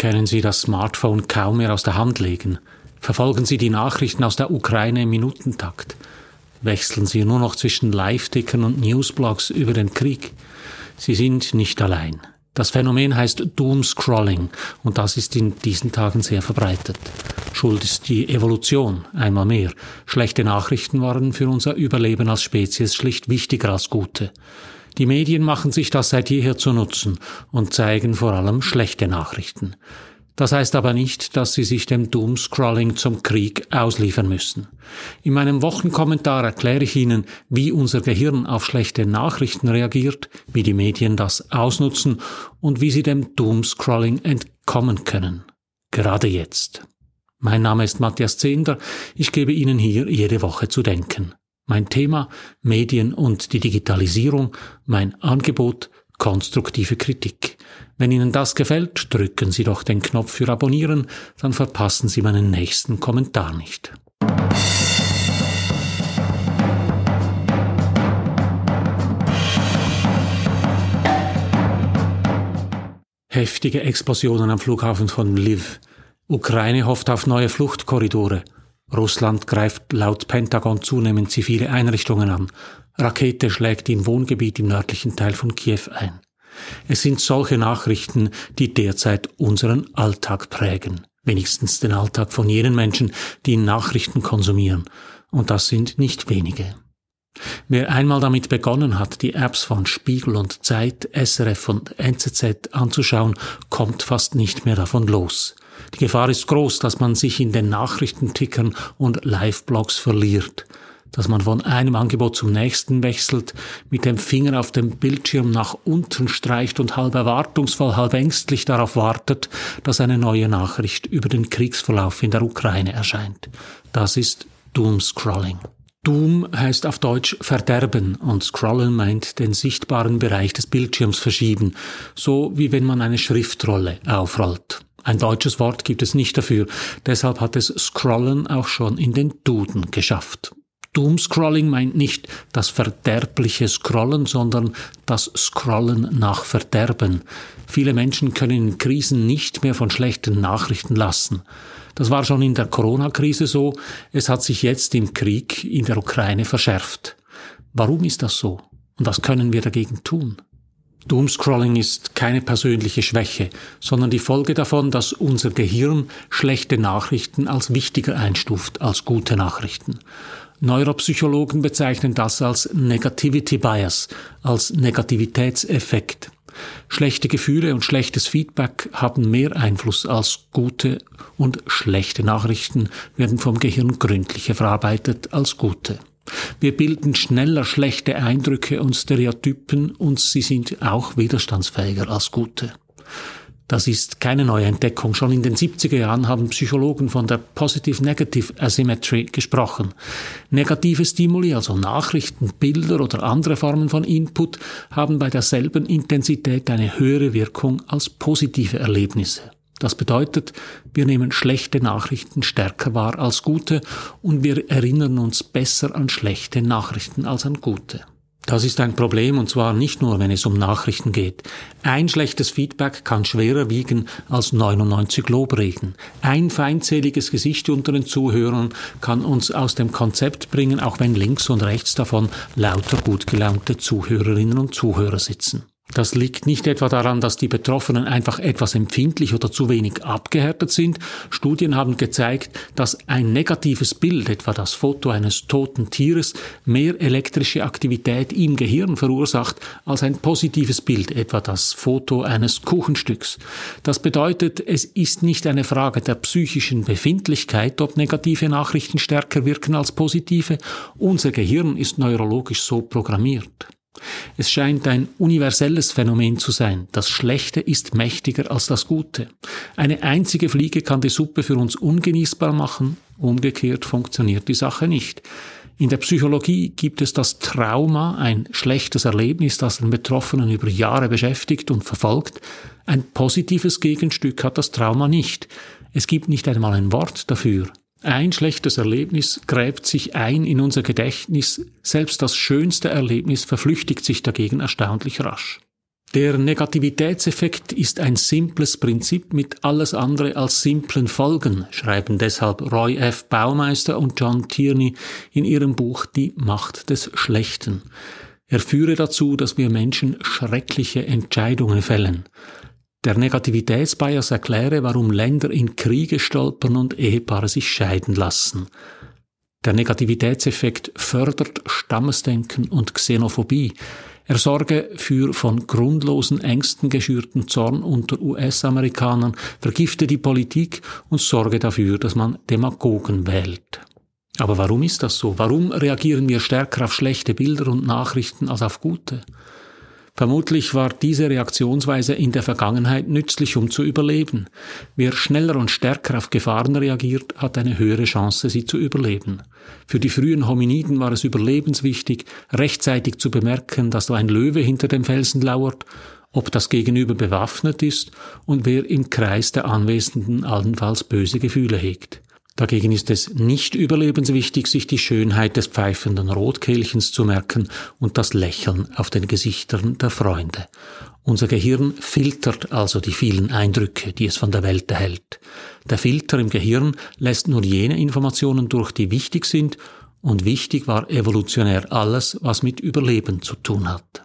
Können Sie das Smartphone kaum mehr aus der Hand legen? Verfolgen Sie die Nachrichten aus der Ukraine im Minutentakt? Wechseln Sie nur noch zwischen Live-Tickern und Newsblogs über den Krieg? Sie sind nicht allein. Das Phänomen heißt Doomscrolling und das ist in diesen Tagen sehr verbreitet. Schuld ist die Evolution, einmal mehr. Schlechte Nachrichten waren für unser Überleben als Spezies schlicht wichtiger als gute. Die Medien machen sich das seit jeher zu Nutzen und zeigen vor allem schlechte Nachrichten. Das heißt aber nicht, dass Sie sich dem Doomscrolling zum Krieg ausliefern müssen. In meinem Wochenkommentar erkläre ich Ihnen, wie unser Gehirn auf schlechte Nachrichten reagiert, wie die Medien das ausnutzen und wie Sie dem Doomscrolling entkommen können. Gerade jetzt. Mein Name ist Matthias Zehnder. Ich gebe Ihnen hier jede Woche zu denken. Mein Thema Medien und die Digitalisierung, mein Angebot konstruktive Kritik. Wenn Ihnen das gefällt, drücken Sie doch den Knopf für Abonnieren, dann verpassen Sie meinen nächsten Kommentar nicht. Heftige Explosionen am Flughafen von Lviv. Ukraine hofft auf neue Fluchtkorridore. Russland greift laut Pentagon zunehmend zivile Einrichtungen an. Rakete schlägt in Wohngebiet im nördlichen Teil von Kiew ein. Es sind solche Nachrichten, die derzeit unseren Alltag prägen. Wenigstens den Alltag von jenen Menschen, die Nachrichten konsumieren. Und das sind nicht wenige. Wer einmal damit begonnen hat, die Apps von Spiegel und Zeit, SRF und NZZ anzuschauen, kommt fast nicht mehr davon los. Die Gefahr ist groß, dass man sich in den Nachrichtentickern und Live-Blogs verliert, dass man von einem Angebot zum nächsten wechselt, mit dem Finger auf dem Bildschirm nach unten streicht und halb erwartungsvoll, halb ängstlich darauf wartet, dass eine neue Nachricht über den Kriegsverlauf in der Ukraine erscheint. Das ist Doomscrolling. Doom heißt auf Deutsch Verderben und Scrollen meint den sichtbaren Bereich des Bildschirms verschieben, so wie wenn man eine Schriftrolle aufrollt. Ein deutsches Wort gibt es nicht dafür, deshalb hat es Scrollen auch schon in den Duden geschafft. Doomscrolling meint nicht das verderbliche Scrollen, sondern das Scrollen nach Verderben. Viele Menschen können in Krisen nicht mehr von schlechten Nachrichten lassen. Das war schon in der Corona-Krise so, es hat sich jetzt im Krieg in der Ukraine verschärft. Warum ist das so? Und was können wir dagegen tun? Doomscrolling ist keine persönliche Schwäche, sondern die Folge davon, dass unser Gehirn schlechte Nachrichten als wichtiger einstuft als gute Nachrichten. Neuropsychologen bezeichnen das als Negativity Bias, als Negativitätseffekt. Schlechte Gefühle und schlechtes Feedback haben mehr Einfluss als gute und schlechte Nachrichten werden vom Gehirn gründlicher verarbeitet als gute. Wir bilden schneller schlechte Eindrücke und Stereotypen und sie sind auch widerstandsfähiger als gute. Das ist keine neue Entdeckung. Schon in den 70er Jahren haben Psychologen von der Positive-Negative Asymmetry gesprochen. Negative Stimuli, also Nachrichten, Bilder oder andere Formen von Input, haben bei derselben Intensität eine höhere Wirkung als positive Erlebnisse. Das bedeutet, wir nehmen schlechte Nachrichten stärker wahr als gute und wir erinnern uns besser an schlechte Nachrichten als an gute. Das ist ein Problem und zwar nicht nur, wenn es um Nachrichten geht. Ein schlechtes Feedback kann schwerer wiegen als 99 Lobreden. Ein feindseliges Gesicht unter den Zuhörern kann uns aus dem Konzept bringen, auch wenn links und rechts davon lauter gut gelaunte Zuhörerinnen und Zuhörer sitzen. Das liegt nicht etwa daran, dass die Betroffenen einfach etwas empfindlich oder zu wenig abgehärtet sind. Studien haben gezeigt, dass ein negatives Bild, etwa das Foto eines toten Tieres, mehr elektrische Aktivität im Gehirn verursacht als ein positives Bild, etwa das Foto eines Kuchenstücks. Das bedeutet, es ist nicht eine Frage der psychischen Befindlichkeit, ob negative Nachrichten stärker wirken als positive. Unser Gehirn ist neurologisch so programmiert. Es scheint ein universelles Phänomen zu sein. Das Schlechte ist mächtiger als das Gute. Eine einzige Fliege kann die Suppe für uns ungenießbar machen, umgekehrt funktioniert die Sache nicht. In der Psychologie gibt es das Trauma, ein schlechtes Erlebnis, das den Betroffenen über Jahre beschäftigt und verfolgt. Ein positives Gegenstück hat das Trauma nicht. Es gibt nicht einmal ein Wort dafür. Ein schlechtes Erlebnis gräbt sich ein in unser Gedächtnis, selbst das schönste Erlebnis verflüchtigt sich dagegen erstaunlich rasch. Der Negativitätseffekt ist ein simples Prinzip mit alles andere als simplen Folgen, schreiben deshalb Roy F. Baumeister und John Tierney in ihrem Buch Die Macht des Schlechten. Er führe dazu, dass wir Menschen schreckliche Entscheidungen fällen. Der Negativitätsbias erkläre, warum Länder in Kriege stolpern und Ehepaare sich scheiden lassen. Der Negativitätseffekt fördert Stammesdenken und Xenophobie. Er sorge für von grundlosen Ängsten geschürten Zorn unter US-Amerikanern, vergifte die Politik und sorge dafür, dass man Demagogen wählt. Aber warum ist das so? Warum reagieren wir stärker auf schlechte Bilder und Nachrichten als auf gute? Vermutlich war diese Reaktionsweise in der Vergangenheit nützlich, um zu überleben. Wer schneller und stärker auf Gefahren reagiert, hat eine höhere Chance, sie zu überleben. Für die frühen Hominiden war es überlebenswichtig, rechtzeitig zu bemerken, dass da ein Löwe hinter dem Felsen lauert, ob das Gegenüber bewaffnet ist und wer im Kreis der Anwesenden allenfalls böse Gefühle hegt. Dagegen ist es nicht überlebenswichtig, sich die Schönheit des pfeifenden Rotkehlchens zu merken und das Lächeln auf den Gesichtern der Freunde. Unser Gehirn filtert also die vielen Eindrücke, die es von der Welt erhält. Der Filter im Gehirn lässt nur jene Informationen durch, die wichtig sind, und wichtig war evolutionär alles, was mit Überleben zu tun hat.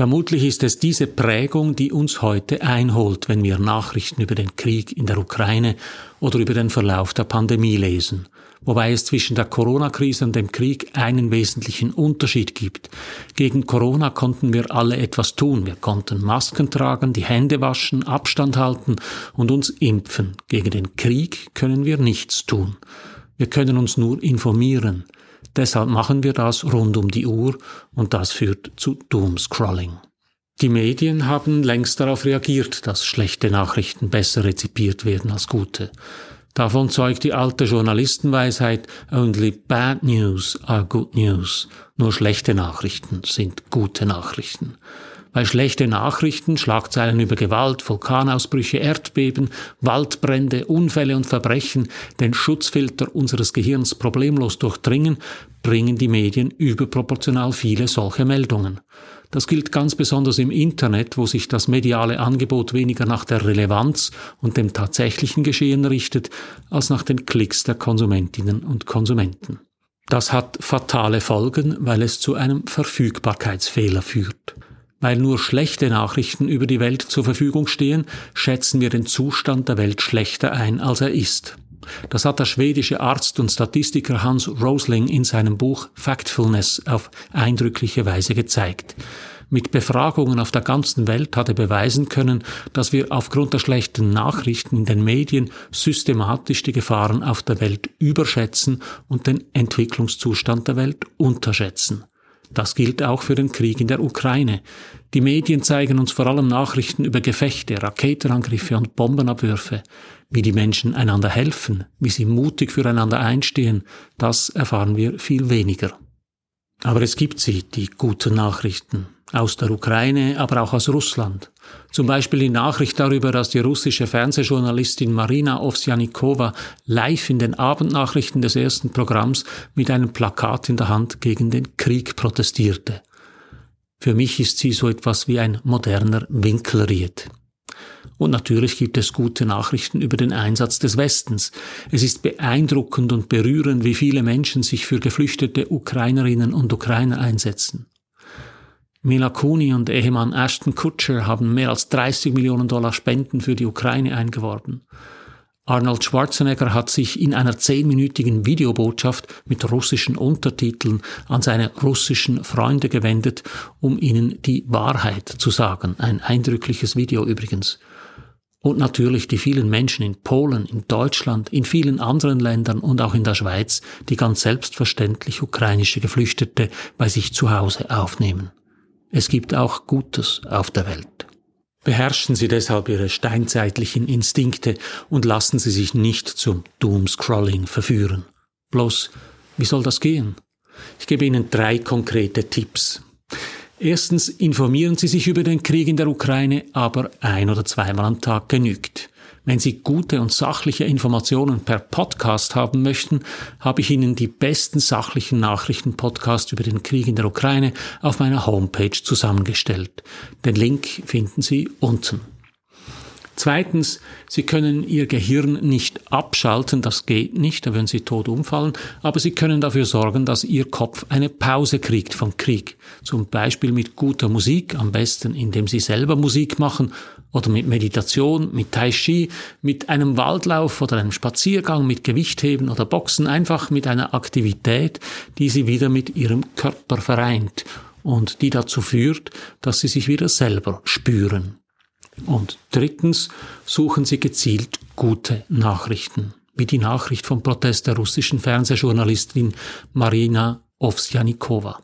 Vermutlich ist es diese Prägung, die uns heute einholt, wenn wir Nachrichten über den Krieg in der Ukraine oder über den Verlauf der Pandemie lesen, wobei es zwischen der Corona-Krise und dem Krieg einen wesentlichen Unterschied gibt. Gegen Corona konnten wir alle etwas tun. Wir konnten Masken tragen, die Hände waschen, Abstand halten und uns impfen. Gegen den Krieg können wir nichts tun. Wir können uns nur informieren. Deshalb machen wir das rund um die Uhr und das führt zu Doomscrolling. Die Medien haben längst darauf reagiert, dass schlechte Nachrichten besser rezipiert werden als gute. Davon zeugt die alte Journalistenweisheit, only bad news are good news. Nur schlechte Nachrichten sind gute Nachrichten weil schlechte Nachrichten, Schlagzeilen über Gewalt, Vulkanausbrüche, Erdbeben, Waldbrände, Unfälle und Verbrechen den Schutzfilter unseres Gehirns problemlos durchdringen, bringen die Medien überproportional viele solche Meldungen. Das gilt ganz besonders im Internet, wo sich das mediale Angebot weniger nach der Relevanz und dem tatsächlichen Geschehen richtet, als nach den Klicks der Konsumentinnen und Konsumenten. Das hat fatale Folgen, weil es zu einem Verfügbarkeitsfehler führt. Weil nur schlechte Nachrichten über die Welt zur Verfügung stehen, schätzen wir den Zustand der Welt schlechter ein, als er ist. Das hat der schwedische Arzt und Statistiker Hans Rosling in seinem Buch Factfulness auf eindrückliche Weise gezeigt. Mit Befragungen auf der ganzen Welt hat er beweisen können, dass wir aufgrund der schlechten Nachrichten in den Medien systematisch die Gefahren auf der Welt überschätzen und den Entwicklungszustand der Welt unterschätzen. Das gilt auch für den Krieg in der Ukraine. Die Medien zeigen uns vor allem Nachrichten über Gefechte, Raketenangriffe und Bombenabwürfe. Wie die Menschen einander helfen, wie sie mutig füreinander einstehen, das erfahren wir viel weniger. Aber es gibt sie, die guten Nachrichten aus der Ukraine, aber auch aus Russland. Zum Beispiel die Nachricht darüber, dass die russische Fernsehjournalistin Marina Ovsjanikova live in den Abendnachrichten des ersten Programms mit einem Plakat in der Hand gegen den Krieg protestierte. Für mich ist sie so etwas wie ein moderner Winkelried. Und natürlich gibt es gute Nachrichten über den Einsatz des Westens. Es ist beeindruckend und berührend, wie viele Menschen sich für geflüchtete Ukrainerinnen und Ukrainer einsetzen. Mila Kuni und Ehemann Ashton Kutcher haben mehr als 30 Millionen Dollar Spenden für die Ukraine eingeworben. Arnold Schwarzenegger hat sich in einer zehnminütigen Videobotschaft mit russischen Untertiteln an seine russischen Freunde gewendet, um ihnen die Wahrheit zu sagen. Ein eindrückliches Video übrigens. Und natürlich die vielen Menschen in Polen, in Deutschland, in vielen anderen Ländern und auch in der Schweiz, die ganz selbstverständlich ukrainische Geflüchtete bei sich zu Hause aufnehmen. Es gibt auch Gutes auf der Welt. Beherrschen Sie deshalb Ihre steinzeitlichen Instinkte und lassen Sie sich nicht zum Doomscrolling verführen. Bloß, wie soll das gehen? Ich gebe Ihnen drei konkrete Tipps. Erstens informieren Sie sich über den Krieg in der Ukraine, aber ein oder zweimal am Tag genügt. Wenn Sie gute und sachliche Informationen per Podcast haben möchten, habe ich Ihnen die besten sachlichen Nachrichten-Podcasts über den Krieg in der Ukraine auf meiner Homepage zusammengestellt. Den Link finden Sie unten. Zweitens, Sie können Ihr Gehirn nicht abschalten, das geht nicht, da würden Sie tot umfallen, aber Sie können dafür sorgen, dass Ihr Kopf eine Pause kriegt vom Krieg. Zum Beispiel mit guter Musik, am besten indem Sie selber Musik machen oder mit Meditation, mit Tai Chi, mit einem Waldlauf oder einem Spaziergang, mit Gewichtheben oder Boxen, einfach mit einer Aktivität, die Sie wieder mit Ihrem Körper vereint und die dazu führt, dass Sie sich wieder selber spüren. Und drittens suchen Sie gezielt gute Nachrichten, wie die Nachricht vom Protest der russischen Fernsehjournalistin Marina Ovsjanikova.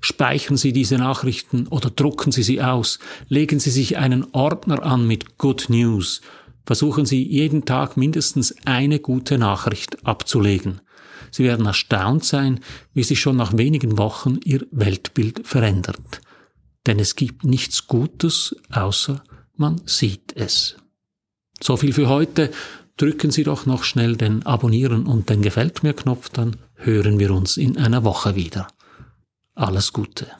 Speichern Sie diese Nachrichten oder drucken Sie sie aus, legen Sie sich einen Ordner an mit Good News, versuchen Sie jeden Tag mindestens eine gute Nachricht abzulegen. Sie werden erstaunt sein, wie sich schon nach wenigen Wochen Ihr Weltbild verändert. Denn es gibt nichts Gutes außer man sieht es. So viel für heute. Drücken Sie doch noch schnell den Abonnieren und den Gefällt mir Knopf, dann hören wir uns in einer Woche wieder. Alles Gute.